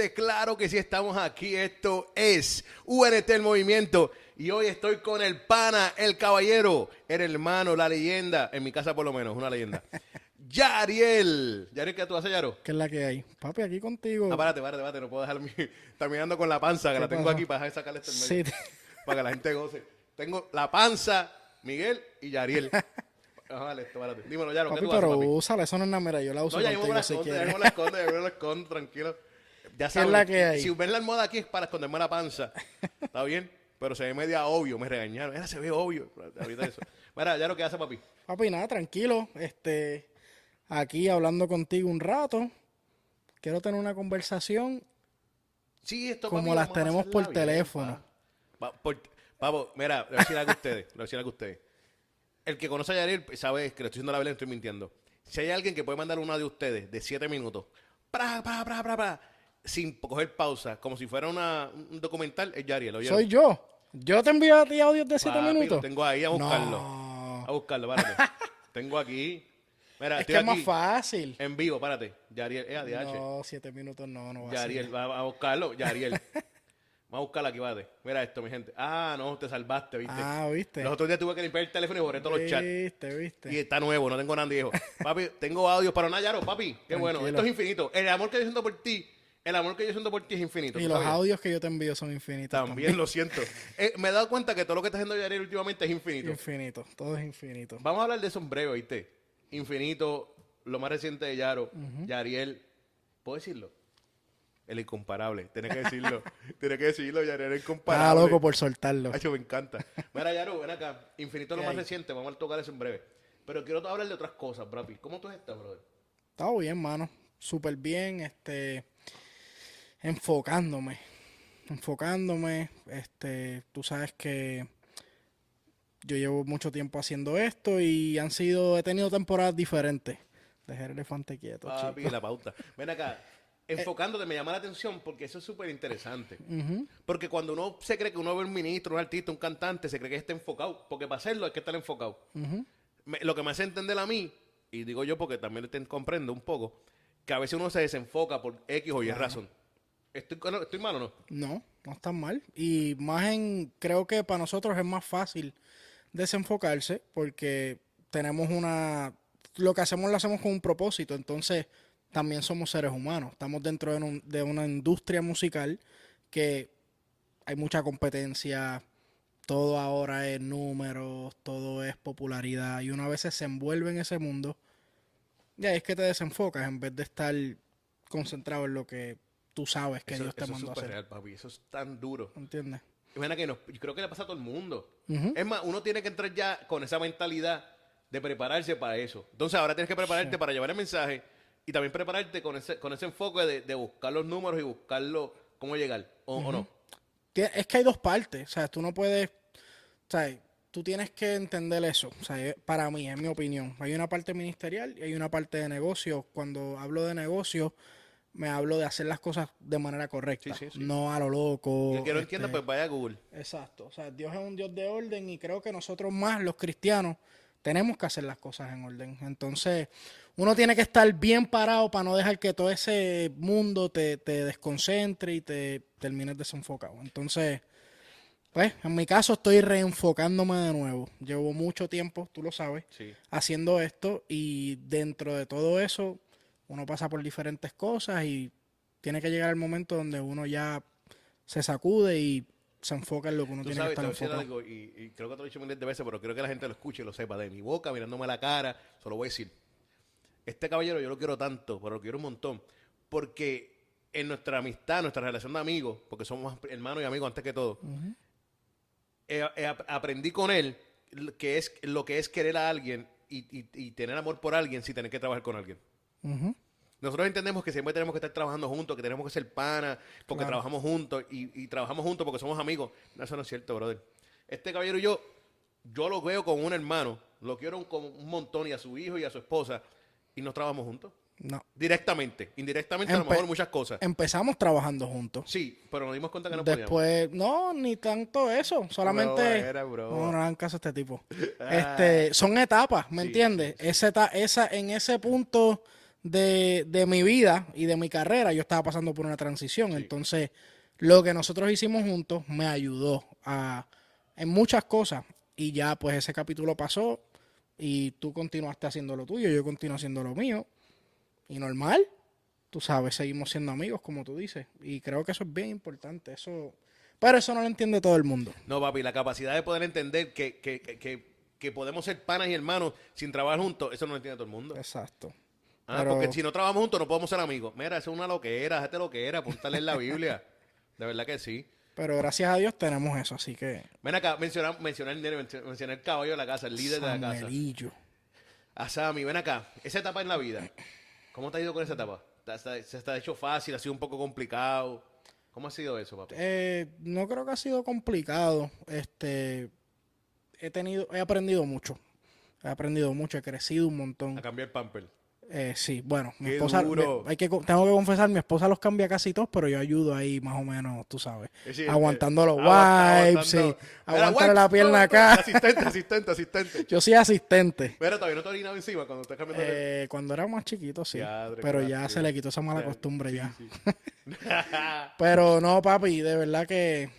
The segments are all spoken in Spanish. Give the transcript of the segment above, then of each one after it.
gente, claro que sí estamos aquí. Esto es UNT el Movimiento. Y hoy estoy con el pana, el caballero, el hermano, la leyenda. En mi casa, por lo menos, una leyenda. Yariel. Yariel, ¿qué tú haces, Yaro? ¿Qué es la que hay? Papi, aquí contigo. Ah, párate, párate, párate. No puedo dejar mi. Está mirando con la panza, que ¿Qué la tengo pasa? aquí para sacarle este Sí, medio. Para que la gente goce. Tengo la panza, Miguel y Yariel. Ajá, vale, esto, párate. Dímelo, Yaro, ¿qué tú haces, pero papi? úsala, eso no es nada, mira, yo la uso No, ya mismo me contigo la si escondo, ya quieres. mismo la mismo la escondo, tranquilo. Ya es saben, la que hay? si ven la almohada aquí es para esconderme la panza. ¿Está bien? Pero se ve media obvio, me regañaron. Era, se ve obvio. Ahorita eso. Mira, ya lo que hace, papi. Papi, nada, tranquilo. Este, aquí hablando contigo un rato. Quiero tener una conversación. Sí, esto Como papi, las tenemos por bien, teléfono. pa. Por- Vamos, mira, le voy a decir algo a ustedes. Le voy a decir algo a ustedes. El que conoce a Yariel sabe que le estoy diciendo la verdad, estoy mintiendo. Si hay alguien que puede mandar una de ustedes de siete minutos, pra, pra, pra, pra, pra, sin coger pausa, como si fuera una, un documental, es Yariel. ¿oyeron? Soy yo. Yo te envío a ti audios de 7 Papi, minutos. Tengo ahí a buscarlo. No. A buscarlo, párate. tengo aquí. Mira, Es estoy que es más fácil. en vivo, párate. Yariel, es ADH. No, 7 minutos no, no va a Yariel, ser. va a buscarlo. Yariel. Vamos a buscarlo aquí, párate. Mira esto, mi gente. Ah, no, te salvaste, ¿viste? Ah, ¿viste? Los otros días tuve que limpiar el teléfono y borré todos los chats. Viste, viste. Y está nuevo, no tengo nada viejo. Papi, tengo audio para nada, Yaro, papi. Qué bueno. Esto es infinito. El amor que yo siento por ti, el amor que yo siento por ti es infinito. Y ¿tú los audios que yo te envío son infinitos. También lo siento. Eh, me he dado cuenta que todo lo que está haciendo Yariel últimamente es infinito. Infinito, todo es infinito. Vamos a hablar de eso en breve, ¿viste? Infinito, lo más reciente de Yaro, Yariel. ¿Puedo decirlo? El incomparable. Tiene que decirlo. Tiene que decirlo, Yariel, el incomparable. loco por soltarlo. Ay, me encanta. Mira, Yaro, ven acá. Infinito es lo ¿Qué más hay? reciente. Vamos a tocar eso en breve. Pero quiero hablar de otras cosas, Brapi. ¿Cómo tú estás, brother? Todo bien, mano. Súper bien, este, enfocándome, enfocándome, este, tú sabes que yo llevo mucho tiempo haciendo esto y han sido, he tenido temporadas diferentes. Dejar el elefante quieto, Papi, chico. la pauta. Ven acá. Enfocándote, me llama la atención porque eso es súper interesante. Porque cuando uno se cree que uno ve un ministro, un artista, un cantante, se cree que está enfocado. Porque para hacerlo hay que estar enfocado. Me- lo que me hace entender a mí, y digo yo porque también te comprendo un poco, que a veces uno se desenfoca por X o Y razón. ¿Estoy, ¿Estoy mal o no? No, no está mal. Y más en, creo que para nosotros es más fácil desenfocarse porque tenemos una, lo que hacemos lo hacemos con un propósito, entonces también somos seres humanos, estamos dentro de una industria musical que hay mucha competencia, todo ahora es números, todo es popularidad y una vez se envuelve en ese mundo, ya es que te desenfocas en vez de estar concentrado en lo que tú sabes que eso Dios te eso es mandó a hacer. real, papi. Eso es tan duro. ¿Entiendes? Mira que nos- yo creo que le pasa a todo el mundo. Es más, uno tiene que entrar ya con esa mentalidad de prepararse para eso. Entonces ahora tienes que prepararte para llevar el mensaje y también prepararte con ese, con ese enfoque de, de buscar los números y buscarlo cómo llegar. ¿O, o no? Es que hay dos partes, o sea, tú no puedes, o sea, tú tienes que entender eso, o sea, eh, para mí, en mi opinión, hay una parte ministerial y hay una parte de negocio. Cuando hablo de negocio, me hablo de hacer las cosas de manera correcta, Sí, sí, sí. no a lo loco. Y el que no este, entienda, pues vaya a Google. Exacto, o sea, Dios es un Dios de orden y creo que nosotros más, los cristianos, tenemos que hacer las cosas en orden. Entonces, uno tiene que estar bien parado para no dejar que todo ese mundo te, te desconcentre y te termines desenfocado. Entonces, pues, en mi caso estoy reenfocándome de nuevo. Llevo mucho tiempo, tú lo sabes, haciendo esto y dentro de todo eso, uno pasa por diferentes cosas y tiene que llegar el momento donde uno ya se sacude y se enfoca en lo que uno Tú tiene sabes, que estar enfocado. algo, y, y creo que te lo he dicho miles de veces, pero quiero que la gente lo escuche y lo sepa de mi boca, mirándome a la cara, solo voy a decir. Este caballero yo lo quiero tanto, pero lo quiero un montón, porque en nuestra amistad, nuestra relación de amigos, porque somos hermanos y amigos antes que todo, eh, eh, ap- aprendí con él lo que es, lo que es querer a alguien y, y- y tener amor por alguien sin tener que trabajar con alguien. Nosotros entendemos que siempre tenemos que estar trabajando juntos, que tenemos que ser pana, porque Claro. trabajamos juntos y, y trabajamos juntos porque somos amigos. No, eso no es cierto, brother. Este caballero y yo, yo lo veo como un hermano, lo quiero como un montón y a su hijo y a su esposa y nos trabajamos juntos. No. Directamente, indirectamente a lo Empe- mejor muchas cosas. Empezamos trabajando juntos. Sí, pero nos dimos cuenta que no podíamos. Después, no, ni tanto eso. Solamente. Era no, no hagan caso a este tipo. Ah. Este, son etapas, ¿me Sí, entiendes? Esa, esa, en ese punto de, de mi vida y de mi carrera, yo estaba pasando por una transición. Entonces, lo que nosotros hicimos juntos me ayudó a, en muchas cosas. Y ya, pues ese capítulo pasó y tú continuaste haciendo lo tuyo, yo continuo haciendo lo mío. Y normal, tú sabes, seguimos siendo amigos, como tú dices. Y creo que eso es bien importante. Eso, pero eso no lo entiende todo el mundo. No, papi, la capacidad de poder entender que, que, que, que, que podemos ser panas y hermanos sin trabajar juntos, eso no lo entiende todo el mundo. Exacto. Ah, Pero- Porque si no trabajamos juntos no podemos ser amigos. Mira, eso es una loquera, déjate loquera, apúntale en la Biblia. De verdad que sí. Pero gracias a Dios tenemos eso, así que. Ven acá, menciona, menciona el mencioné el caballo de la casa, el líder de la casa. Samuelillo. A Sammy, ven acá, esa etapa en la vida, ¿cómo te ha ido con esa etapa? ¿Te- te- ¿Se ha hecho fácil, ha sido un poco complicado? ¿Cómo ha sido eso, papi? Eh, no creo que ha sido complicado. Este, he tenido, he aprendido mucho. He aprendido mucho, he crecido un montón. A cambiar pamper. Eh, sí, bueno, mi Qué esposa, duro. hay que, tengo que confesar, mi esposa los cambia casi todos, pero yo ayudo ahí más o menos, tú sabes, Es decir, aguantando eh, los aguanta- wipes, sí, la pierna acá. Asistente, asistente, asistente. Yo soy asistente. Mira, todavía no te orinado encima cuando estás cambiando el- Eh, cuando era más chiquito, sí. Pero claro, ya sí. se le quitó esa mala costumbre ya. Pero no, papi, de verdad que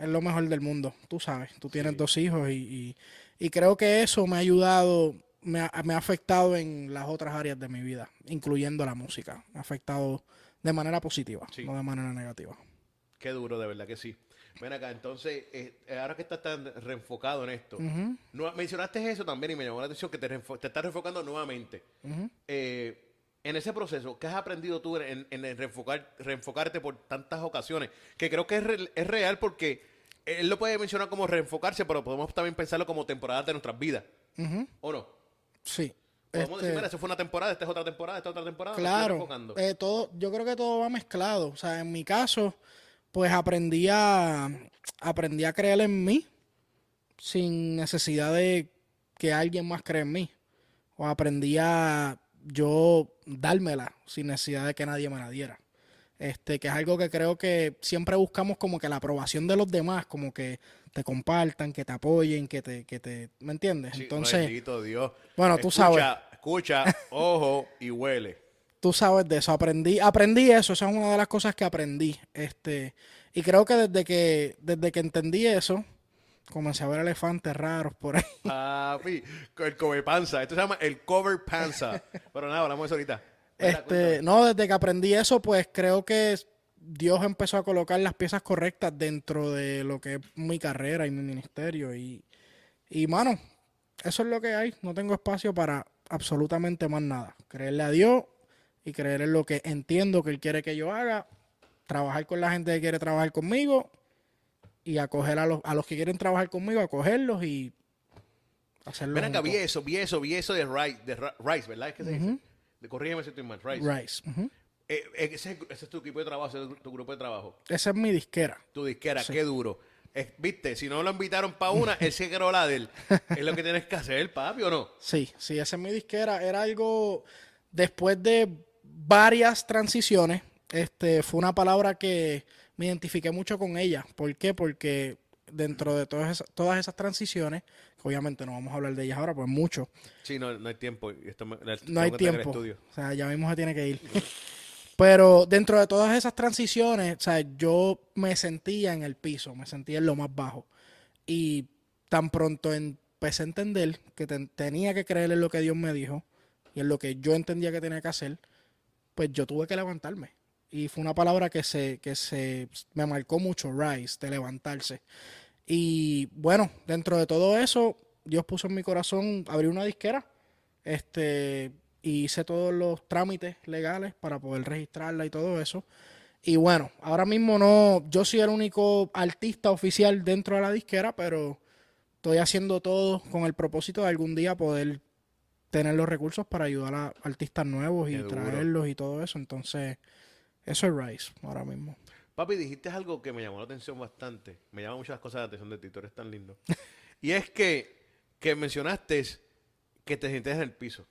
es lo mejor del mundo. Tú sabes, tú tienes dos hijos y, y- y creo que eso me ha ayudado, me ha, me ha afectado en las otras áreas de mi vida, incluyendo la música. Me ha afectado de manera positiva, Sí. no de manera negativa. Qué duro, de verdad que sí. Ven acá, entonces, eh, ahora que estás tan reenfocado en esto, no- mencionaste eso también y me llamó la atención que te, estás reenfocando nuevamente. Eh, en ese proceso, ¿qué has aprendido tú en, reenfocar, reenfocarte por tantas ocasiones? Que creo que es, re- es real porque él lo puede mencionar como reenfocarse, pero podemos también pensarlo como temporadas de nuestras vidas, ¿o no? Sí. Podemos Este, decir, mira, eso fue una temporada, esta es otra temporada, esta es otra temporada. Claro, eh, todo, yo creo que todo va mezclado. O sea, en mi caso, pues aprendí a, aprendí a creer en mí sin necesidad de que alguien más cree en mí. O aprendí a yo dármela sin necesidad de que nadie me la diera. Este, que es algo que creo que siempre buscamos como que la aprobación de los demás, como que te compartan, que te apoyen, que te, que te, ¿me entiendes? Sí, Entonces, bendito Dios. bueno, tú Escucha, sabes. Escucha, ojo y huele. tú sabes de eso. Aprendí, aprendí eso, esa es una de las cosas que aprendí. Este, y creo que desde que, desde que entendí eso, comencé a ver elefantes raros por ahí. Papi, el cover panza. Esto se llama el cover panza. Pero nada, hablamos de eso ahorita. Mira, Este, no, desde que aprendí eso, pues creo que Dios empezó a colocar las piezas correctas dentro de lo que es mi carrera y mi ministerio. Y, y mano, eso es lo que hay. No tengo espacio para absolutamente más nada. Creerle a Dios y creer en lo que entiendo que Él quiere que yo haga. Trabajar con la gente que quiere trabajar conmigo y acoger a los, a los que quieren trabajar conmigo, acogerlos y hacerlo. Ven acá, vi eso, vi eso, vi eso de Rice, de Rice ¿verdad? ¿Es que se dice? Corrígeme si estoy mal, Rice. Eh, eh, ese, es- ese es tu equipo de trabajo, ese es tu grupo de trabajo. Esa es mi disquera. Tu disquera, qué duro. Eh, Viste, si no lo invitaron para una, él se creó la de él. Es lo que tienes que hacer, papi, ¿o no? Sí, sí, esa es mi disquera. Era algo, después de varias transiciones, este, fue una palabra que me identifiqué mucho con ella. ¿Por qué? Porque dentro de todas esas, todas esas transiciones, que obviamente no vamos a hablar de ellas ahora, pues mucho, Sí, no, no hay tiempo. y Esto me- la- no hay tiempo. O sea, ya mismo se tiene que ir. Pero dentro de todas esas transiciones, o sea, yo me sentía en el piso, me sentía en lo más bajo. Y tan pronto empecé a entender que ten- tenía que creer en lo que Dios me dijo y en lo que yo entendía que tenía que hacer, pues yo tuve que levantarme. Y fue una palabra que se, que se me marcó mucho, rise, de levantarse. Y bueno, dentro de todo eso, Dios puso en mi corazón abrir una disquera. Este, y hice todos los trámites legales para poder registrarla y todo eso. Y bueno, ahora mismo no, yo soy el único artista oficial dentro de la disquera, pero estoy haciendo todo con el propósito de algún día poder tener los recursos para ayudar a artistas nuevos y duro. traerlos y todo eso. Entonces, eso es Rise ahora mismo. Papi, dijiste algo que me llamó la atención bastante. Me llaman muchas cosas la atención de ti, tú eres tan lindo. y es que, que mencionaste que te sentías en el piso,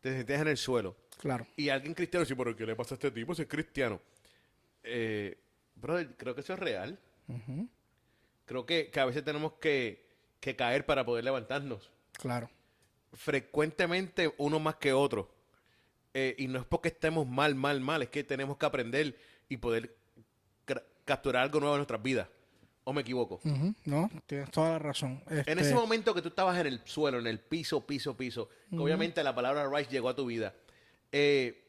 te sentías en el suelo. Claro. Y alguien cristiano dice, pero ¿qué le pasa a este tipo si es cristiano? Eh, brother, creo que eso es real. Creo que, que a veces tenemos que, que caer para poder levantarnos. Claro. Frecuentemente uno más que otro. eh, y no es porque estemos mal, mal, mal, es que tenemos que aprender y poder capturar algo nuevo en nuestras vidas. ¿O me equivoco? No, tienes toda la razón. En Este, ese momento que tú estabas en el suelo, en el piso, piso, piso, que obviamente la palabra rise llegó a tu vida, eh,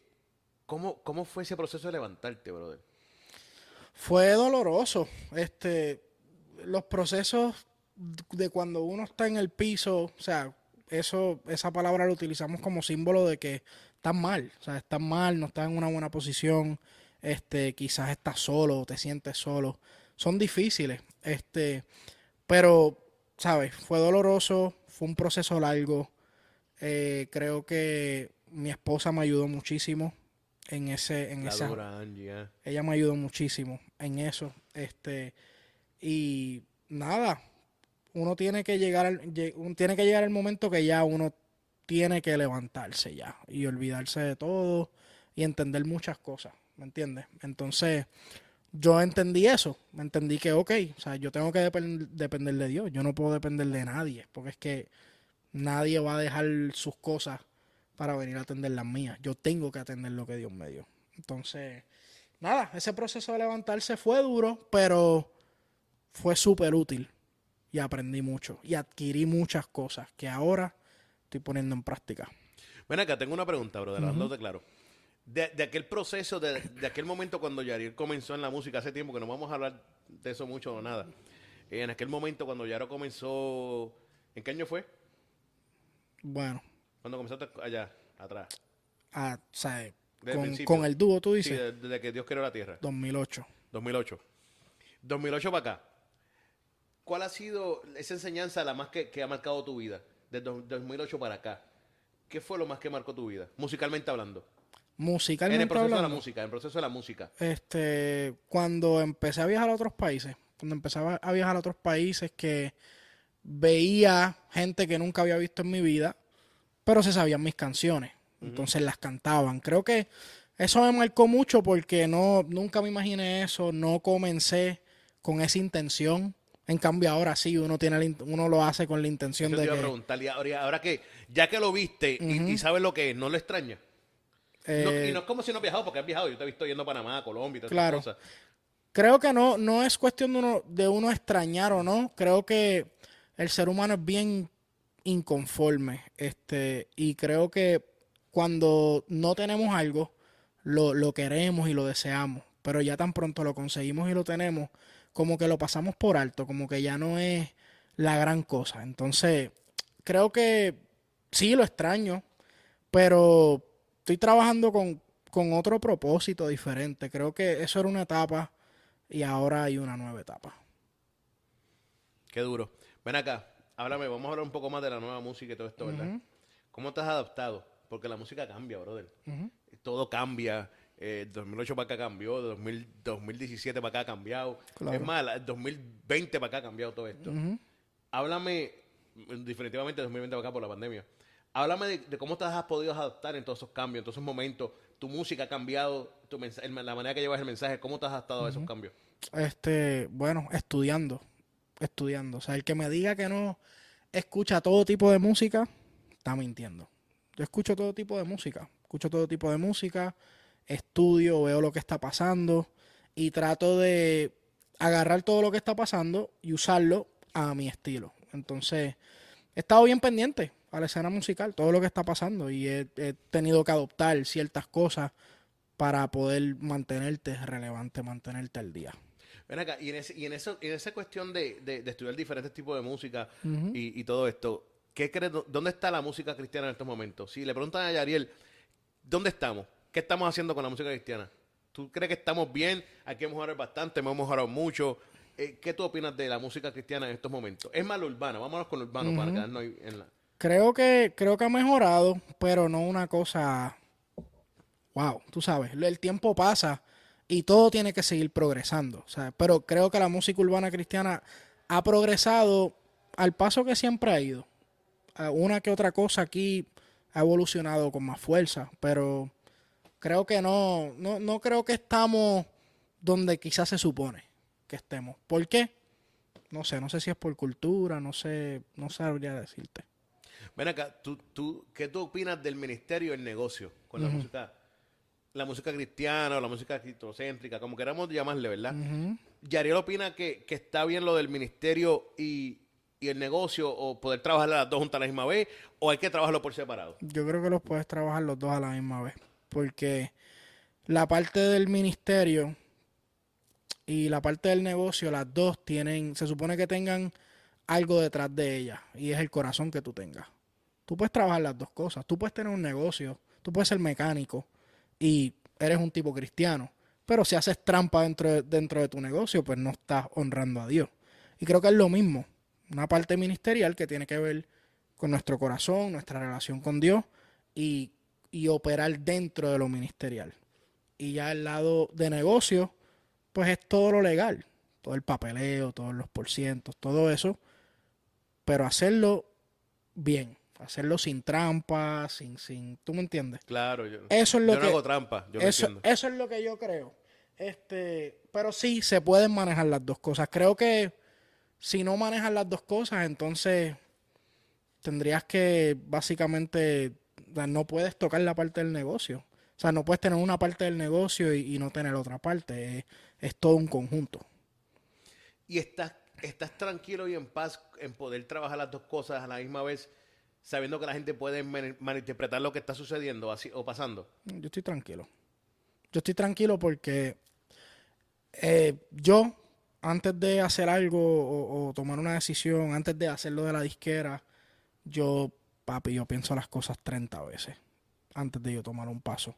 ¿cómo, ¿cómo fue ese proceso de levantarte, brother? Fue doloroso. Este, los procesos de cuando uno está en el piso, o sea, eso, esa palabra la utilizamos como símbolo de que estás mal, o sea, estás mal, no estás en una buena posición, este, quizás estás solo, te sientes solo. Son difíciles, este, pero, sabes, fue doloroso, fue un proceso largo. Eh, creo que mi esposa me ayudó muchísimo en ese, en La esa, Angie, ella me ayudó muchísimo en eso. Este, y nada, uno tiene que llegar al, tiene que llegar el momento que ya uno tiene que levantarse ya y olvidarse de todo y entender muchas cosas, ¿me entiendes? Entonces, yo entendí eso, me entendí que, ok, o sea, yo tengo que depen- depender de Dios, yo no puedo depender de nadie, porque es que nadie va a dejar sus cosas para venir a atender las mías, yo tengo que atender lo que Dios me dio. Entonces, nada, ese proceso de levantarse fue duro, pero fue súper útil y aprendí mucho y adquirí muchas cosas que ahora estoy poniendo en práctica. Ven acá, tengo una pregunta, brother, hablándote claro. De, de aquel proceso, de, de aquel momento cuando Yariel comenzó en la música, hace tiempo que no vamos a hablar de eso mucho o nada. Eh, en aquel momento cuando Yaro comenzó, ¿en qué año fue? Bueno, Cuando comenzaste allá, atrás. a, o sea, Desde el con, con el dúo, tú Sí, dices, de- desde que Dios creó la tierra. 2008. 2008. 2008 para acá. ¿Cuál ha sido esa enseñanza la más que, que ha marcado tu vida? Desde do- 2008 para acá. ¿Qué fue lo más que marcó tu vida? Musicalmente hablando. En el proceso de la música, en el proceso de la música. este, cuando empecé a viajar a otros países, cuando empecé a viajar a otros países que veía gente que nunca había visto en mi vida, pero se sabían mis canciones, entonces las cantaban. Creo que eso me marcó mucho porque no nunca me imaginé eso, no comencé con esa intención. En cambio ahora sí, uno tiene la uno lo hace con la intención Eso te de iba a que preguntar. Y ahora, ahora que, ya que lo viste y- y, sabes lo que es, ¿no lo extraña? No- eh, y no es como si no has viajado, porque has viajado. Yo te he visto yendo a Panamá, a Colombia y todas Claro. esas cosas. Creo que no, no es cuestión de uno, de uno extrañar o no. Creo que el ser humano es bien inconforme. Este, y creo que cuando no tenemos algo, lo, lo queremos y lo deseamos. Pero ya tan pronto lo conseguimos y lo tenemos, como que lo pasamos por alto, como que ya no es la gran cosa. Entonces, creo que sí lo extraño, pero estoy trabajando con, con otro propósito diferente. Creo que eso era una etapa y ahora hay una nueva etapa. Qué duro. Ven acá, háblame, vamos a hablar un poco más de la nueva música y todo esto, ¿verdad? ¿Cómo te has adaptado? Porque la música cambia, brother. Todo cambia. Eh, 2008 para acá cambió, 2000, 2017 para acá ha cambiado. Claro. Es más, la- 2020 para acá ha cambiado todo esto. Háblame, definitivamente 2020 para acá por la pandemia. Háblame de, de cómo te has podido adaptar en todos esos cambios, en todos esos momentos. Tu música ha cambiado, tu la manera que llevas el mensaje, ¿cómo te has adaptado a esos cambios? Este, bueno, estudiando, estudiando. O sea, el que me diga que no escucha todo tipo de música, está mintiendo. Yo escucho todo tipo de música, escucho todo tipo de música, estudio, veo lo que está pasando y trato de agarrar todo lo que está pasando y usarlo a mi estilo. Entonces, he estado bien pendiente a la escena musical, todo lo que está pasando y he, he tenido que adoptar ciertas cosas para poder mantenerte relevante, mantenerte al día. Ven acá, y en, ese, y en, eso, en esa cuestión de, de- de estudiar diferentes tipos de música y, y todo esto, ¿qué crees, dó- ¿dónde está la música cristiana en estos momentos? Si le preguntan a Yariel, ¿dónde estamos? ¿Qué estamos haciendo con la música cristiana? ¿Tú crees que estamos bien? Hay que mejorar bastante, hemos mejorado mucho. Eh, ¿Qué tú opinas de la música cristiana en estos momentos? Es más lo urbano, vámonos con lo urbano para quedarnos ahí en la... Creo que, creo que ha mejorado, pero no una cosa. Wow, tú sabes, el tiempo pasa y todo tiene que seguir progresando. sea, Pero creo que la música urbana cristiana ha progresado al paso que siempre ha ido. Ah, Una que otra cosa aquí ha evolucionado con más fuerza, pero creo que no, no, no creo que estamos donde quizás se supone que estemos. ¿Por qué? No sé, no sé si es por cultura, no sé, no sabría decirte. Ven acá, ¿tú, tú, ¿qué tú opinas del ministerio y el negocio con la música? La música cristiana o la música cristocéntrica, como queramos llamarle, ¿verdad? Yariel opina que, que está bien lo del ministerio y, y el negocio o poder trabajar las dos juntas a la misma vez o hay que trabajarlo por separado. Yo creo que los puedes trabajar los dos a la misma vez. Porque la parte del ministerio y la parte del negocio, las dos tienen, se supone que tengan algo detrás de ellas y es el corazón que tú tengas. Tú puedes trabajar las dos cosas. Tú puedes tener un negocio, tú puedes ser mecánico y eres un tipo cristiano. Pero si haces trampa dentro de, tu negocio, pues no estás honrando a Dios. Y creo que es lo mismo. Una parte ministerial que tiene que ver con nuestro corazón, nuestra relación con Dios y, y operar dentro de lo ministerial. Y ya el lado de negocio, pues es todo lo legal. Todo el papeleo, todos los porcientos, todo eso. Pero hacerlo bien. Hacerlo sin trampa, sin, sin, ¿tú me entiendes? Claro, yo, Eso es lo yo que no hago trampa, yo eso, eso es lo que yo creo. Este, pero sí se pueden manejar las dos cosas. Creo que si no manejas las dos cosas, entonces tendrías que básicamente o sea, no puedes tocar la parte del negocio. O sea, no puedes tener una parte del negocio y, y no tener otra parte. Es, es todo un conjunto. Y estás, estás tranquilo y en paz en poder trabajar las dos cosas a la misma vez, sabiendo que la gente puede mal- malinterpretar lo que está sucediendo así, o pasando. Yo estoy tranquilo. Yo estoy tranquilo porque eh, yo, antes de hacer algo o, o tomar una decisión, antes de hacerlo de la disquera, yo, papi, yo pienso las cosas 30 veces antes de yo tomar un paso.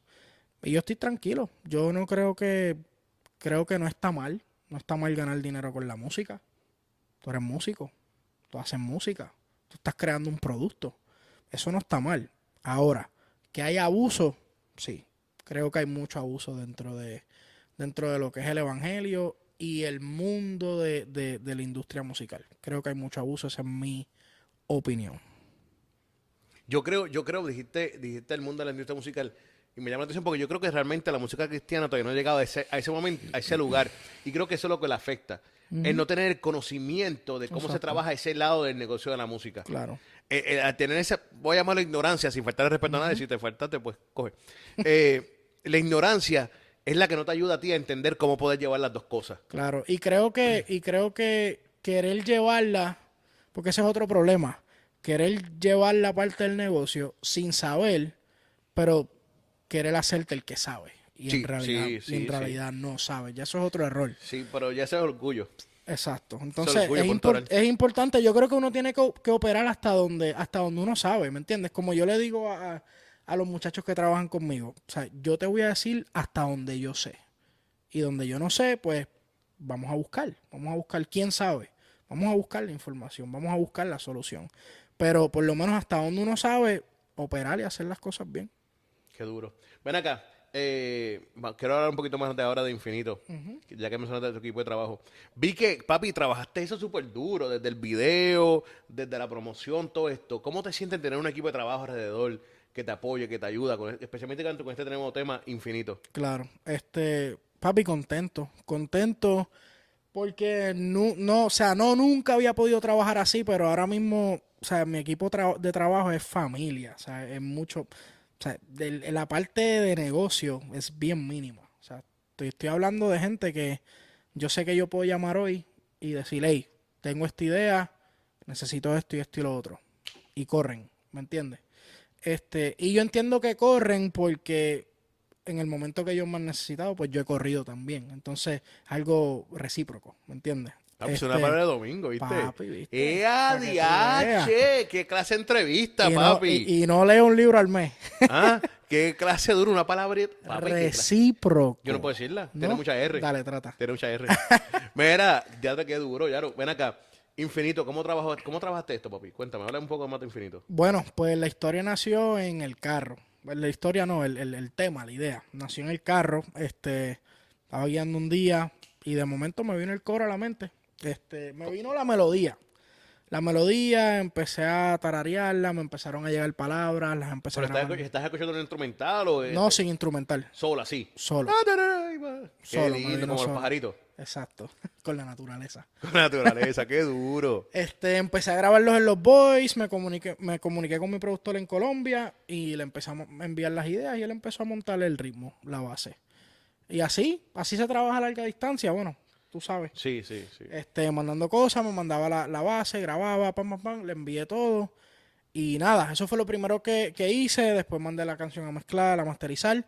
Y yo estoy tranquilo. Yo no creo que, creo que no está mal. No está mal ganar dinero con la música. Tú eres músico. Tú haces música. Tú estás creando un producto. Eso no está mal. Ahora, que hay abuso, sí. Creo que hay mucho abuso dentro de, dentro de lo que es el evangelio y el mundo de, de- de la industria musical. Creo que hay mucho abuso, esa es mi opinión. Yo creo, yo creo, dijiste, dijiste el mundo de la industria musical, y me llama la atención porque yo creo que realmente la música cristiana todavía no ha llegado a ese, a ese momento, a ese lugar. Y creo que eso es lo que le afecta. El no tener el conocimiento de cómo se trabaja ese lado del negocio de la música. Claro. Eh, eh, tener esa, voy a llamarlo ignorancia, sin faltar el respeto a nadie, si te faltaste, pues coge. Eh, la ignorancia es la que no te ayuda a ti a entender cómo poder llevar las dos cosas. Claro, y creo que, y creo que querer llevarla, porque ese es otro problema, querer llevar la parte del negocio sin saber, pero querer hacerte el que sabe. Y Sí, en realidad, sí, y sí, en realidad no sabe. Ya eso es otro error. Sí, pero ya ese es orgullo. Exacto. Entonces, orgullo es, impor- es importante. Yo creo que uno tiene que, que operar hasta donde, hasta donde uno sabe, ¿me entiendes? Como yo le digo a, a los muchachos que trabajan conmigo, o sea, yo te voy a decir hasta donde yo sé. Y donde yo no sé, pues vamos a buscar. Vamos a buscar quién sabe. Vamos a buscar la información. Vamos a buscar la solución. Pero por lo menos hasta donde uno sabe, operar y hacer las cosas bien. Qué duro. Ven acá. eh, quiero hablar un poquito más de ahora de Infinito, ya que mencionaste tu equipo de trabajo. Vi que, papi, trabajaste eso súper duro, desde el video, desde la promoción, todo esto. ¿Cómo te sientes tener un equipo de trabajo alrededor que te apoye, que te ayuda, con- especialmente con con este nuevo tema Infinito? Claro, este, papi, contento, contento porque no, no, o sea, no, nunca había podido trabajar así, pero ahora mismo, o sea, mi equipo tra- de trabajo es familia, o sea, es mucho, o sea, del- la parte de negocio es bien mínima, o sea, estoy, estoy hablando de gente que yo sé que yo puedo llamar hoy y decir, hey, tengo esta idea, necesito esto y esto y lo otro, y corren, ¿me entiendes? Este, y yo entiendo que corren porque en el momento que me han necesitado, pues yo he corrido también. Entonces, algo recíproco, ¿me entiendes? Papi, es Este, una palabra de domingo, ¿viste? papi, ¿viste? ¡Eh, Para que tú adiache! ¡Qué clase de entrevista, y, no, papi! y- y no leo un libro al mes. ¿Ah? ¿Qué clase dura una palabra? Papi, recíproco. Yo no puedo decirla, tiene mucha R. Dale, trata. Tiene mucha R. Mira, ya te quedé duro, Yaro. Ven acá. Infinito, ¿cómo, trabajó, ¿cómo trabajaste esto, papi? Cuéntame, habla un poco más de Infinito. Bueno, pues la historia nació en el carro. Pues, La historia no, el, el- el tema, la idea. Nació en el carro. Este, estaba guiando un día y de momento me vino el coro a la mente. Este, me vino la melodía. La melodía, empecé a tararearla, me empezaron a llegar palabras, las empecé ¿Pero a estás, estás escuchando un instrumental o es No, sin instrumental, sola, así? solo. Ah, Solo, lindo, como solo. los pajaritos. Exacto, con la naturaleza. Con la naturaleza, qué duro. Este, empecé a grabarlos en los boys, me comuniqué, me comuniqué con mi productor en Colombia y le empezamos a enviar las ideas y él empezó a montar el ritmo, la base. Y así, así se trabaja a larga distancia, bueno, tú sabes. Sí, sí, sí. Este, mandando cosas, me mandaba la, la base, grababa, pam, pam, pam, le envié todo. Y nada, eso fue lo primero que, que hice. Después mandé la canción a mezclar, a masterizar.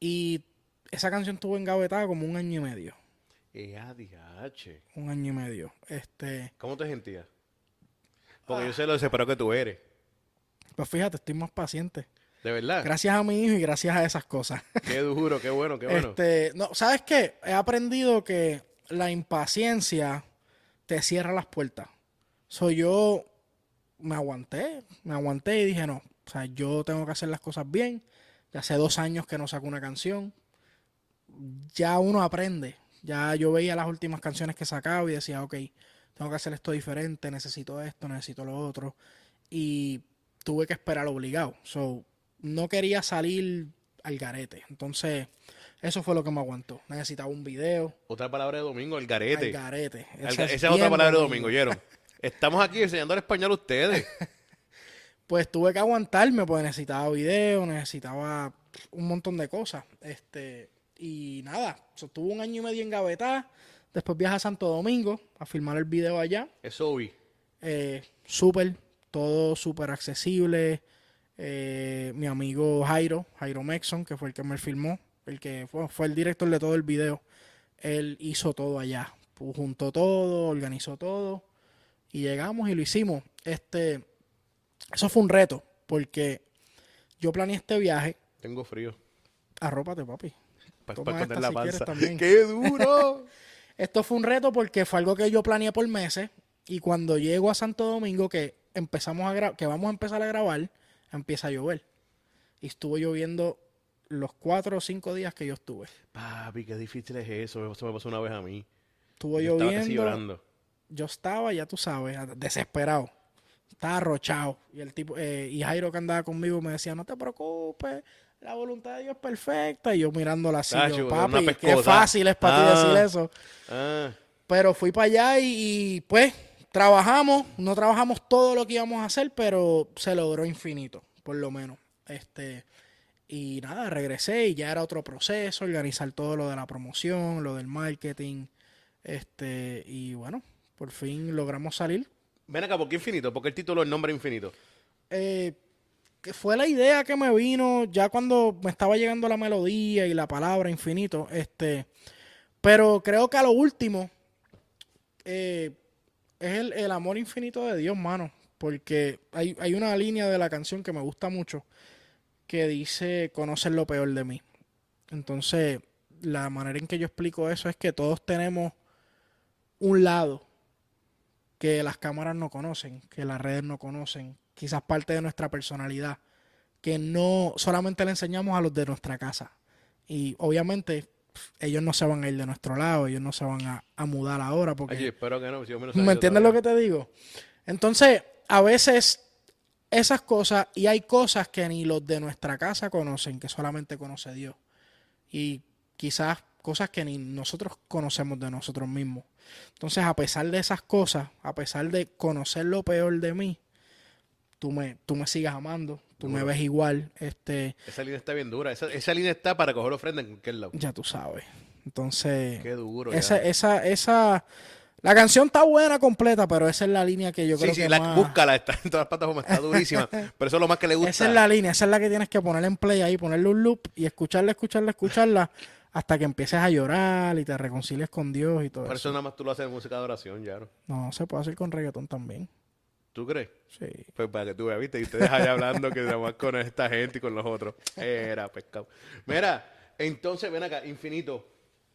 Y esa canción estuvo engavetada como un año y medio. EADH. Un año y medio. Este, ¿Cómo te sentías? Porque yo sé lo desesperado que tú eres. pues fíjate, estoy más paciente. De verdad. Gracias a mi hijo y gracias a esas cosas. Qué duro, qué bueno, qué bueno. Este, no, ¿sabes qué? He aprendido que la impaciencia te cierra las puertas. Soy yo me aguanté, me aguanté y dije, no, o sea, yo tengo que hacer las cosas bien. Ya hace dos años que no saco una canción. Ya uno aprende. Ya yo veía las últimas canciones que sacaba y decía, ok, tengo que hacer esto diferente, necesito esto, necesito lo otro. Y tuve que esperar obligado. So, no quería salir al garete. Entonces, eso fue lo que me aguantó. Necesitaba un video. Otra palabra de domingo, el garete. Al garete. Esa es otra palabra de domingo. ¿oyeron? Estamos aquí enseñando el español a ustedes. Pues tuve que aguantarme, pues necesitaba video, necesitaba un montón de cosas. Este, y nada, so, tuve un año y medio en Gavetá. Después viajé a Santo Domingo a filmar el video allá. Eso vi. Eh, súper, todo súper accesible. Eh, mi amigo Jairo, Jairo Mexon, que fue el que me filmó, el que fue, fue el director de todo el video, él hizo todo allá. Juntó todo, organizó todo y llegamos y lo hicimos. Este, eso fue un reto porque yo planeé este viaje. Tengo frío. Arrópate, papi. Para esta la si panza. ¡Qué duro! Esto fue un reto porque fue algo que yo planeé por meses y cuando llego a Santo Domingo que empezamos a que vamos a empezar a grabar, empieza a llover. Y estuvo lloviendo los cuatro o cinco días que yo estuve. Papi, qué difícil es eso. Eso me pasó una vez a mí. Estuvo Yo estaba casi lloviendo. llorando. Yo estaba, ya tú sabes, desesperado. Estaba arrochado. Y el tipo, eh, y Jairo que andaba conmigo me decía, no te preocupes, la voluntad de Dios es perfecta. Y yo mirándola así, yo, una papi, qué fácil es para Ah. ti decir eso. Ah, Pero fui para allá y, y, pues trabajamos, no trabajamos todo lo que íbamos a hacer, pero se logró infinito, por lo menos. Este, y nada, regresé y ya era otro proceso, organizar todo lo de la promoción, lo del marketing. Este, y bueno, por fin logramos salir. ven acá, ¿por qué infinito? ¿Por qué el título el nombre infinito? Eh, que fue la idea que me vino ya cuando me estaba llegando la melodía y la palabra infinito. Este, pero creo que a lo último eh, es el, el amor infinito de Dios, mano. Porque hay, hay una línea de la canción que me gusta mucho que dice conocer lo peor de mí. Entonces, la manera en que yo explico eso es que todos tenemos un lado que las cámaras no conocen, que las redes no conocen, quizás parte de nuestra personalidad, que no solamente le enseñamos a los de nuestra casa. Y obviamente ellos no se van a ir de nuestro lado, ellos no se van a, a mudar ahora porque... Ay, espero que no. si yo me lo ¿Me sabía entiendes lo que te digo? Entonces, a veces esas cosas, y hay cosas que ni los de nuestra casa conocen, que solamente conoce Dios. Y quizás cosas que ni nosotros conocemos de nosotros mismos. Entonces, a pesar de esas cosas, a pesar de conocer lo peor de mí, tú me, tú me sigas amando, tú me ves igual, este, Esa línea está bien dura. Esa, esa línea está para coger ofrenda en cualquier lado. ya tú sabes. Entonces, Qué duro. esa, ya. esa, esa, la canción está buena completa, pero esa es la línea que yo Sí, creo sí, que la, más... búscala, está en todas las plataformas, está durísima. pero eso es lo más que le gusta. Esa es la línea, esa es la que tienes que poner en play ahí, ponerle un loop y escucharla, escucharla, escucharla hasta que empieces a llorar y te reconcilies con Dios y todo Por eso. eso nada más tú lo haces en música de oración, ya. No, se puede hacer con reggaetón también. ¿Tú crees? Sí. Pues para que tú veas, ¿viste? Y ustedes allá hablando que más con esta gente y con los otros. Era pescado. Mira, entonces, ven acá, Infinito.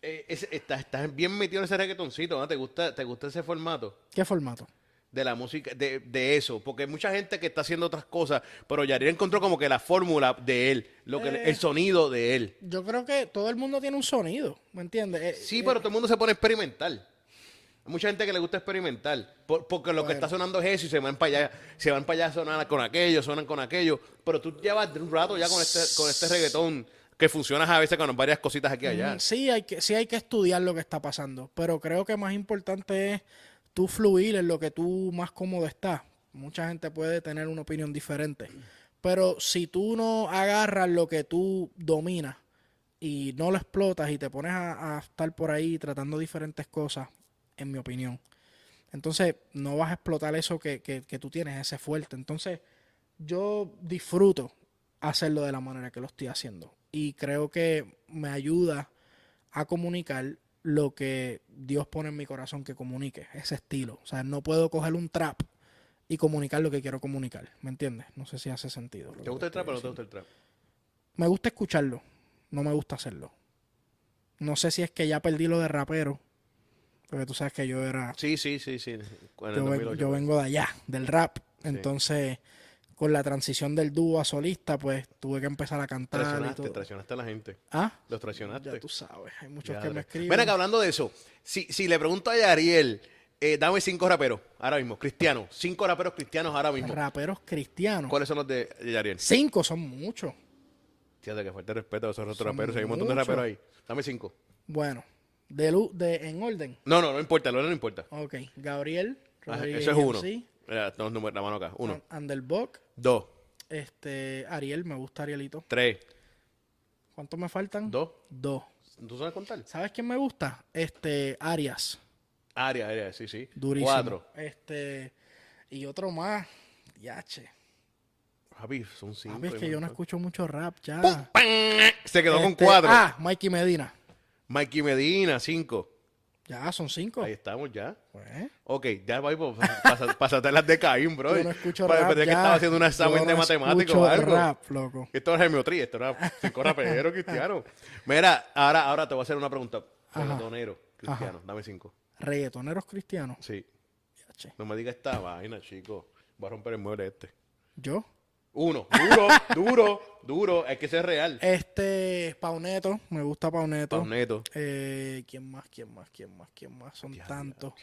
Eh, ese- estás, estás bien metido en ese reggaetoncito, ¿no? ¿Te gusta, ¿Te gusta ese formato? ¿Qué formato? de la música, de, de eso, porque hay mucha gente que está haciendo otras cosas, pero Yariel encontró como que la fórmula de él, lo que Eh. el sonido de él. Yo creo que todo el mundo tiene un sonido, ¿me entiendes? Eh, Sí, eh, pero todo el mundo se pone a experimentar. Hay mucha gente que le gusta experimentar, por- porque lo que Bueno. está sonando es eso y se van para allá, se van para allá a sonar con aquello, sonan con aquello, pero tú llevas un rato ya con este, con este reggaetón, Que funcionas a veces con varias cositas aquí y allá. Mm, Sí hay, que, sí hay que estudiar lo que está pasando, pero creo que más importante es tú fluir en lo que tú más cómodo estás. Mucha gente puede tener una opinión diferente, pero si tú no agarras lo que tú dominas y no lo explotas y te pones a, a estar por ahí tratando diferentes cosas, en mi opinión, entonces no vas a explotar eso que, que, que tú tienes, ese fuerte. Entonces yo disfruto hacerlo de la manera que lo estoy haciendo. Y creo que me ayuda a comunicar lo que Dios pone en mi corazón que comunique, ese estilo. O sea, no puedo coger un trap y comunicar lo que quiero comunicar. ¿Me entiendes? No sé si hace sentido. ¿Te gusta el trap o no te gusta el trap? Me gusta escucharlo, no me gusta hacerlo. No sé si es que ya perdí lo de rapero, porque tú sabes que yo era Sí, sí, sí, sí. Yo, ven- 2008, yo pues. vengo de allá, del rap. Entonces, con la transición del dúo a solista, pues tuve que empezar a cantar y Traicionaste, todo. traicionaste a la gente. Ah, Los traicionaste. ya tú sabes, hay muchos Ya, que me escriben. Ven acá, hablando de eso. Si, si le pregunto a Yariel, eh, dame cinco raperos ahora mismo, cristianos. Cinco raperos cristianos ahora mismo. Raperos cristianos. ¿Cuáles son los de Yariel? Cinco son muchos. Fíjate que de respeto a esos otros raperos. Hay un montón de raperos ahí. Dame cinco. Bueno, de, de en orden. No, no, no importa, lo no importa. Ok, Gabriel, Rodríguez Eso es uno. MC, Mira, tenemos número- la mano acá. Uno, Anderbock, dos, este, Ariel, me gusta Arielito. tres, ¿Cuántos me faltan? dos. Dos. ¿Tú sabes contar? ¿Sabes quién me gusta? Este, Arias. Área, área, sí, sí. Durísimo. Cuatro. Este, y otro más. Yache. Javi, son cinco. Papi, es que yo no escucho mucho rap ya. Se quedó con Este, cuatro. Ah, Mikey Medina. Mikey Medina, cinco. Ya, son cinco. Ahí estamos ya. Pues, Ok, ya voy, pues, pásate las de Caín, bro. yo no escucho Parece rap que estaba haciendo un examen Yo de no matemáticos o algo. rap, loco. Esto era geometría, esto era cinco raperos cristianos. Mira, ahora, ahora te voy a hacer una pregunta. Ajá. Reggaetonero cristiano, dame cinco. Reggaetoneros cristianos. Sí. No me digas esta vaina, chico. Voy a romper el mueble este. Yo. Uno, duro, duro, duro. Hay que ser real. Este, Pauneto. Me gusta Pauneto. Pauneto, Eh, ¿Quién más? ¿Quién más? ¿Quién más? ¿Quién más? Son tantos.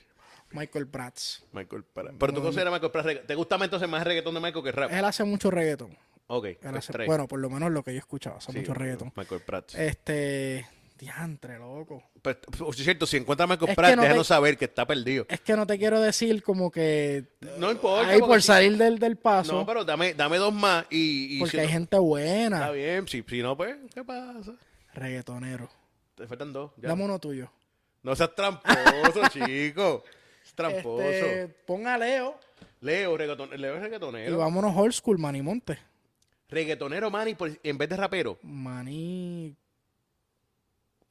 Michael Prats. Michael Pratt. Pero tú consideras Michael Pratt regga- ¿Te gusta más entonces más reggaetón de Michael que rap? Él hace mucho reggaeton. Ok, Él pues hace- bueno, por lo menos lo que yo escuchaba, hace Sí, mucho reggaeton. Michael Pratt. Este, diantre, loco. Pues, por cierto, si encuentras a Michael Es Pratt, que no déjanos te- saber que está perdido. Es que no te quiero decir como que No importa. ahí por salir del, del paso, No, pero dame, dame dos más y... y porque si hay no- gente Está buena. bien, si, si no, pues, ¿qué pasa? Reggaetonero. Te faltan dos. ya. Dame uno tuyo. No seas tramposo, chico. Es tramposo. Este, pon a Leo Leo, reggaeton, Leo es y reggaetonero. vámonos old school, Manimonte. Reggaetonero, man, y por- en vez de rapero. Mani,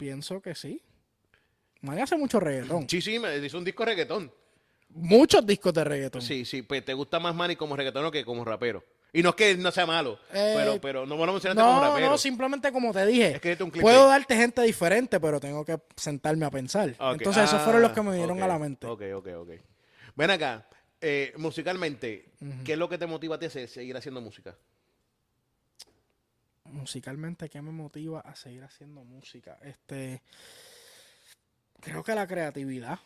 pienso que sí. Mani hace mucho reggaetón. Sí, sí, me hizo un disco de reggaetón. Muchos discos de reggaetón. Sí, sí, pues te gusta más Manny como reggaetonero que como rapero. Y no es que no sea malo, Eh, pero, pero no me lo mencionaste como rapero. no, simplemente como te dije. Es que es un clip puedo darte gente diferente, pero tengo que sentarme a pensar. Entonces, esos ah, fueron los que me vinieron ok, a la mente. Ok, ok, ok. Ven acá, eh, musicalmente, ¿qué es lo que te motiva a ti a se- seguir haciendo música? Musicalmente, ¿qué me motiva a seguir haciendo música? Este. Creo que la creatividad.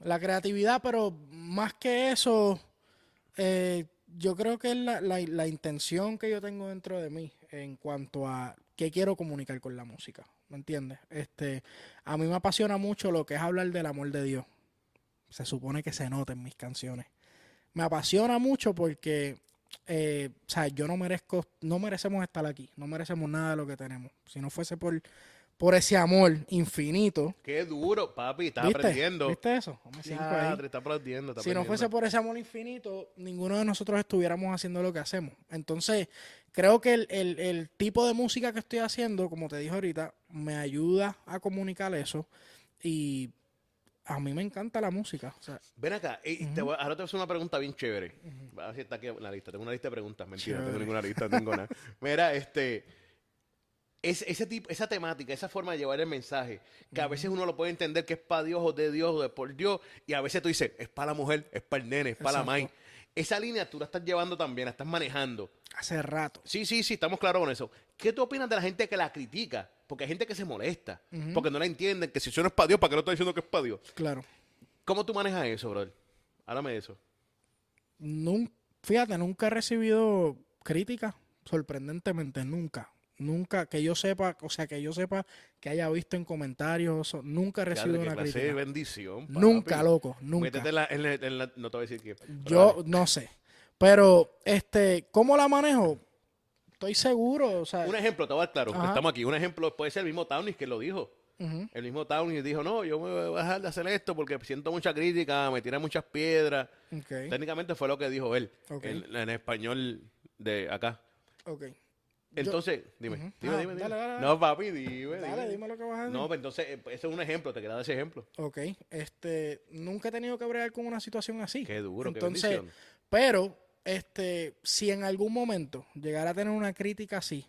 La creatividad, pero más que eso, eh, yo creo que es la, la- la intención que yo tengo dentro de mí en cuanto a qué quiero comunicar con la música. ¿Me entiendes? Este, a mí me apasiona mucho lo que es hablar del amor de Dios. Se supone que se nota en mis canciones. Me apasiona mucho porque, eh, o sea, yo no merezco, no merecemos estar aquí, no merecemos nada de lo que tenemos. Si no fuese por, por ese amor infinito. Qué duro, papi, estás ¿Viste? aprendiendo. ¿Viste eso? Ya, está aprendiendo, está Si no fuese por ese amor infinito, ninguno de nosotros estuviéramos haciendo lo que hacemos. Entonces, creo que el, el- el tipo de música que estoy haciendo, como te dije ahorita, me ayuda a comunicar eso. Y a mí me encanta la música. O sea, Ven acá, y te voy- ahora te voy a hacer una pregunta bien chévere. A ver si está aquí en la lista. Tengo una lista de preguntas. Mentira, no tengo ninguna lista, no tengo nada. Mira, este. es- ese tipo, esa temática, esa forma de llevar el mensaje, que a veces uno lo puede entender que es para Dios o de Dios o de por Dios, y a veces tú dices, es para la mujer, es para el nene, es para la Exacto. mai. Esa línea tú la estás llevando también, la estás manejando. hace rato. Sí, sí, sí, estamos claros con eso. ¿Qué tú opinas de la gente que la critica? Porque hay gente que se molesta, porque no la entienden, que si eso no es para Dios, ¿para qué no está diciendo que es para Dios? Claro. ¿Cómo tú manejas eso, brother? Háblame de eso. Nun- fíjate, nunca he recibido críticas, sorprendentemente, nunca. Nunca, que yo sepa, o sea, que yo sepa que haya visto en comentarios, eso, nunca he recibido una clase de crítica. bendición. papi. Nunca, loco, nunca. Métete en la, en la- en la- no te voy a decir que. Yo no sé. Pero, este, ¿cómo la manejo? Estoy seguro, o sea, Un ejemplo, te voy a dar claro. Ajá. Estamos aquí. Un ejemplo puede ser el mismo Townis que lo dijo. El mismo Townis dijo: No, yo me voy a dejar de hacer esto porque siento mucha crítica, me tiran muchas piedras. Técnicamente fue lo que dijo él en, en español de acá. ok. Entonces, dime, Ujú. dime, Ah, dime, dime. dale. No, papi, dime, Dale, dime lo que vas a decir. No, pero entonces, eh, ese es un ejemplo, te queda ese ejemplo. Ok, este, nunca he tenido que bregar con una situación así. Qué duro, qué Entonces, bendición. pero, este, si en algún momento llegara a tener una crítica así,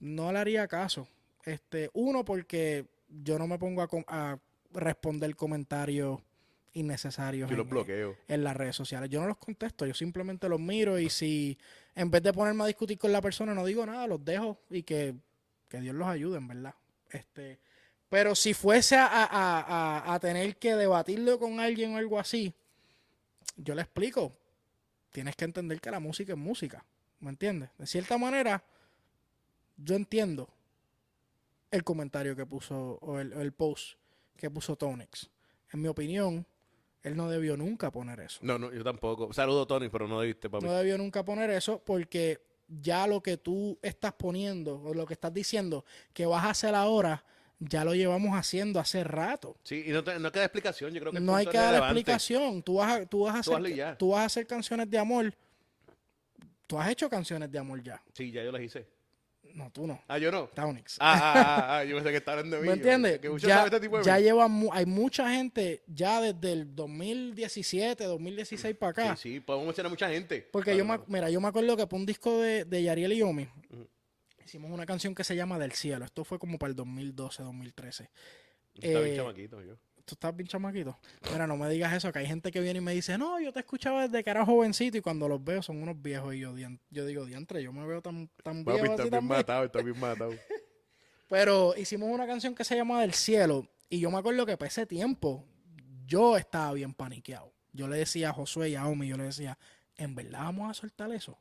no le haría caso. Este, uno, porque yo no me pongo a, a responder comentarios innecesarios Yo los en, bloqueo. en las redes sociales. Yo no los contesto, yo simplemente los miro y si en vez de ponerme a discutir con la persona no digo nada, los dejo y que, que Dios los ayude, en verdad. Este, pero si fuese a- a- a- a tener que debatirlo con alguien o algo así, yo le explico. Tienes que entender que la música es música. ¿Me entiendes? De cierta manera, yo entiendo el comentario que puso o el, post que puso Tonex. En mi opinión, él no debió nunca poner eso. No, no, yo tampoco. Saludo, Tony, pero no debiste, papi. No debió nunca poner eso porque ya lo que tú estás poniendo o lo que estás diciendo que vas a hacer ahora, ya lo llevamos haciendo hace rato. Sí, y no, te- no queda explicación. Yo creo que No hay que dar explicación. Tú vas a, tú vas a hacer, tú vas a hacer canciones de amor. Tú has hecho canciones de amor ya. Sí, ya yo las hice. No, tú no. Ah, yo no. Taunix. Ah, ah, ah, ah, yo pensé que estaba hablando de mí. ¿Me entiendes? Que Ya, este tipo de ya lleva, mu- hay mucha gente ya desde el 2017, 2016 para acá. Sí, sí, podemos mencionar mucha gente. Porque Claro, yo me, mira, yo me acuerdo que para un disco de, de Yariel y Yomi, hicimos una canción que se llama Del Cielo. Esto fue como para el 2012, 2013. Está bien eh, chamaquito yo. Tú estás bien chamaquito. Mira, no me digas eso, que hay gente que viene y me dice, no, yo te escuchaba desde que era jovencito y cuando los veo son unos viejos. Y yo, "Dian- yo digo, diantre, yo me veo tan, tan Papi, viejo está así bien también. matado, está bien matado. Pero hicimos una canción que se llama Del Cielo. Y yo me acuerdo que para ese tiempo yo estaba bien paniqueado. Yo le decía a Josué y a Omi, yo le decía, ¿en verdad vamos a soltar eso?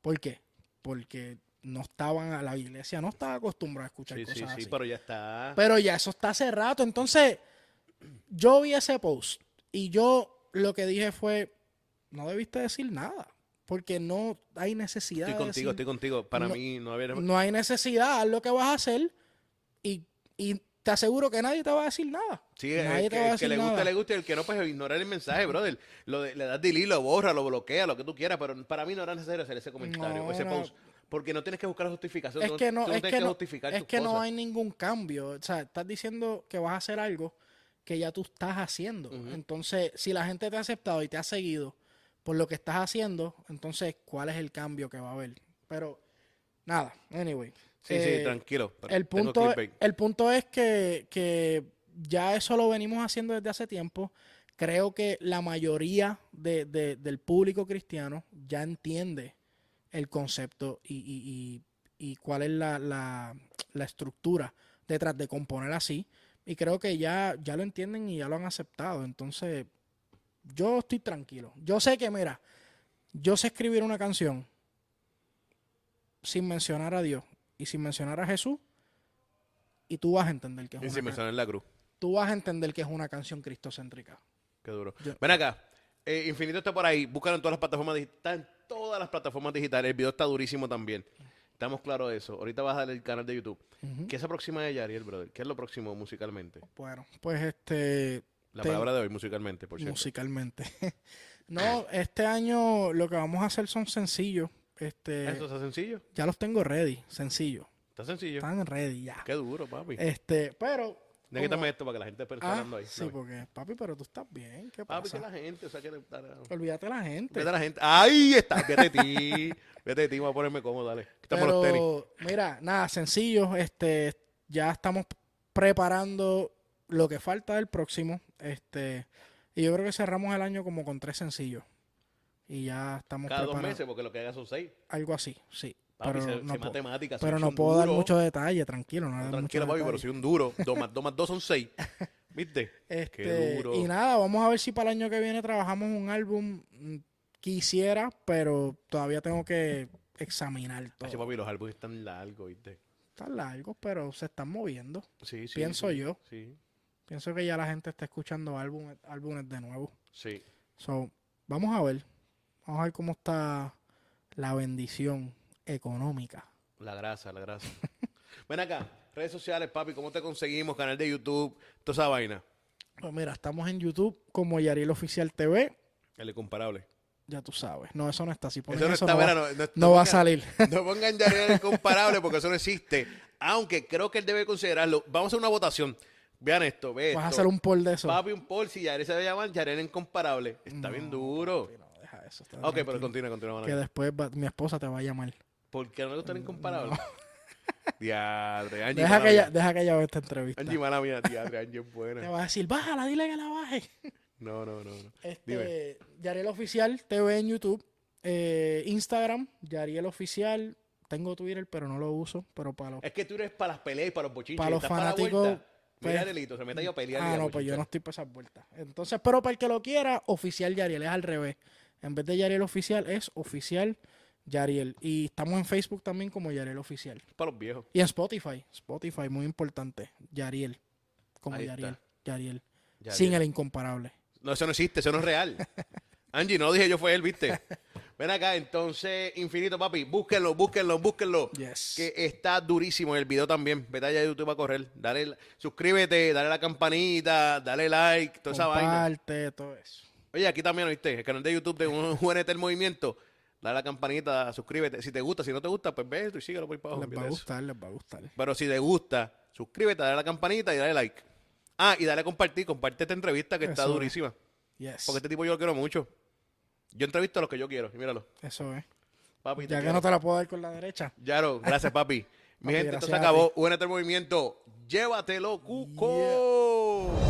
¿Por qué? Porque no estaban, a la iglesia no estaba acostumbrada a escuchar Sí, cosas sí, así. sí, pero ya está. Pero ya eso está hace rato. Entonces, yo vi ese post y yo lo que dije fue, no debiste decir nada. Porque no hay necesidad Estoy de contigo, decir- estoy contigo. Para No- mí no había... no hay necesidad, haz lo que vas a hacer y, y te aseguro que nadie te va a decir nada. Sí, nadie el te que, va a el que decir le guste, le guste, el que no, pues ignorar el mensaje, brother. Lo de- le das delete, lo borra, lo bloquea, lo que tú quieras, pero para mí no era necesario hacer ese comentario, No, ese no. post. Porque no tienes que buscar justificación. Es que no, tú es tienes que no, justificar es tus que no hay ningún cambio. O sea, estás diciendo que vas a hacer algo que ya tú estás haciendo. Entonces, si la gente te ha aceptado y te ha seguido por lo que estás haciendo, entonces, ¿cuál es el cambio que va a haber? Pero, nada, anyway. Sí, Eh, sí, tranquilo. pero El punto, clickbait. el punto es que, que ya eso lo venimos haciendo desde hace tiempo. Creo que la mayoría de- de- del público cristiano ya entiende el concepto y, y- y- y cuál es la, la- la estructura detrás de componer así. Y creo que ya, ya lo entienden y ya lo han aceptado. Entonces, yo estoy tranquilo. Yo sé que, mira, yo sé escribir una canción sin mencionar a Dios y sin mencionar a Jesús y tú vas a entender que es Y una, si me can- suena en la cruz. tú vas a entender que es una canción cristocéntrica. Qué duro. Yo- Ven acá. Eh, Infinito está por ahí. Búscalo en todas las plataformas digitales. Todas las plataformas digitales. El video está durísimo también. Estamos claros de eso. Ahorita vas a dar el canal de YouTube. Ujú. ¿Qué se aproxima de Yariel, brother? ¿Qué es lo próximo musicalmente? Bueno, pues este La Te- palabra de hoy, musicalmente, por cierto. musicalmente. no, este año lo que vamos a hacer son sencillos. Este, ¿Esto está sencillo? ya los tengo ready, sencillo. Está sencillo. Están ready ya. Qué duro, papi. Este, pero Como- esto para que la gente esté Ah, hablando ahí. sí, porque papi, pero tú estás bien, ¿qué Papi, pasa? que la gente, o sea, que... Olvídate de la gente. Vete a la gente. ¡Ahí está! Vete de ti. Vete de ti, voy a ponerme cómodo, dale. Quítame los tenis. Mira, nada, sencillo. Este, ya estamos preparando lo que falta del próximo. Este, y yo creo que cerramos el año como con tres sencillos. Y ya estamos Cada dos meses, porque lo que hagas son seis. Algo así, sí. Papi, pero no, matemáticas. pero puedo dar mucho detalle, tranquilo. No, No, tranquilo, papi, pero detalle. soy un duro. Dos más dos, más son seis. ¿Viste? Este, Qué duro. Y nada, vamos a ver si para el año que viene trabajamos un álbum. Mm, Quisiera, pero todavía tengo que examinar todo. Ay, papi, los álbumes están largos, ¿viste? Están largos, pero se están moviendo. Sí, sí. Pienso sí, yo. Sí, Pienso que ya la gente está escuchando álbumes, álbumes de nuevo. sí. So, vamos a ver. Vamos a ver cómo está la bendición económica. La grasa, la grasa. Ven acá, redes sociales, papi, ¿cómo te conseguimos? Canal de YouTube, toda esa vaina. Pues mira, estamos en YouTube como Yariel Oficial TV. El incomparable. Ya tú sabes. No, eso no está. Si ponen Eso no está, va, mira, no, no- no no va a salir. No pongan Yarel el incomparable porque eso no existe. Aunque creo que él debe considerarlo. Vamos a hacer una votación. Vean esto, ve Vas a hacer un poll de eso. Papi, un poll, si Yarel se debe llamar Yarel incomparable. Está bien duro. Papi, no, deja eso. está Ok, pero continúa, continúa. Que después va- mi esposa te va a llamar. ¿Por qué no le gusta el incomparable? Diadre, Angie, Deja que, ella, deja que ella vea esta entrevista. Angie, mala mía, diadre, Angie es Te buena. va a decir, bájala, dile que la baje. No, no, no. no. Este. Yariel Oficial TV en YouTube. eh, Instagram, Yariel Oficial. Tengo Twitter, pero no lo uso. Pero para los... Es que tú eres para las peleas y para los bochinches. Para los ¿Estás la fanáticos? Mira, pues- Delito, se mete yo a pelear. Ah, no, pues yo no estoy para esas vueltas. Entonces, pero para el que lo quiera, Oficial Yariel. Es al revés. En vez de Yariel Oficial, es Oficial Yariel. Y estamos en Facebook también como Yariel Oficial. Para los viejos. Y en Spotify. Spotify, muy importante. Yariel. Como Yariel. Yariel. Ya, Sin el incomparable. No, eso no existe, eso no es real. Angie, no dije yo, fue él, ¿viste? Ven acá, entonces, Infinito, papi, búsquenlo, búsquenlo, búsquenlo. Yes. Que está durísimo el video también. Vete allá a YouTube a correr. Dale, suscríbete, dale la campanita, dale like, toda esa vaina. Todo eso. Oye, aquí también, ¿viste? El canal de YouTube de un UNT el Movimiento. Dale la campanita, suscríbete. Si te gusta, si no te gusta, pues ve esto y síguelo por ahí para abajo. Les va a gustar, les va a gustar. Pero si te gusta, suscríbete, dale la campanita y dale like. Ah, y dale a compartir. Comparte esta entrevista que está es. durísima. Yes. Porque este tipo yo lo quiero mucho. Yo entrevisto a los que yo quiero. Y míralo. Eso es. Papi, te Ya que quiero. no te la puedo dar con la derecha. Yaro, gracias, papi. Mi Papi, gente, esto se a acabó. Únete al movimiento. Llévatelo, Cuco.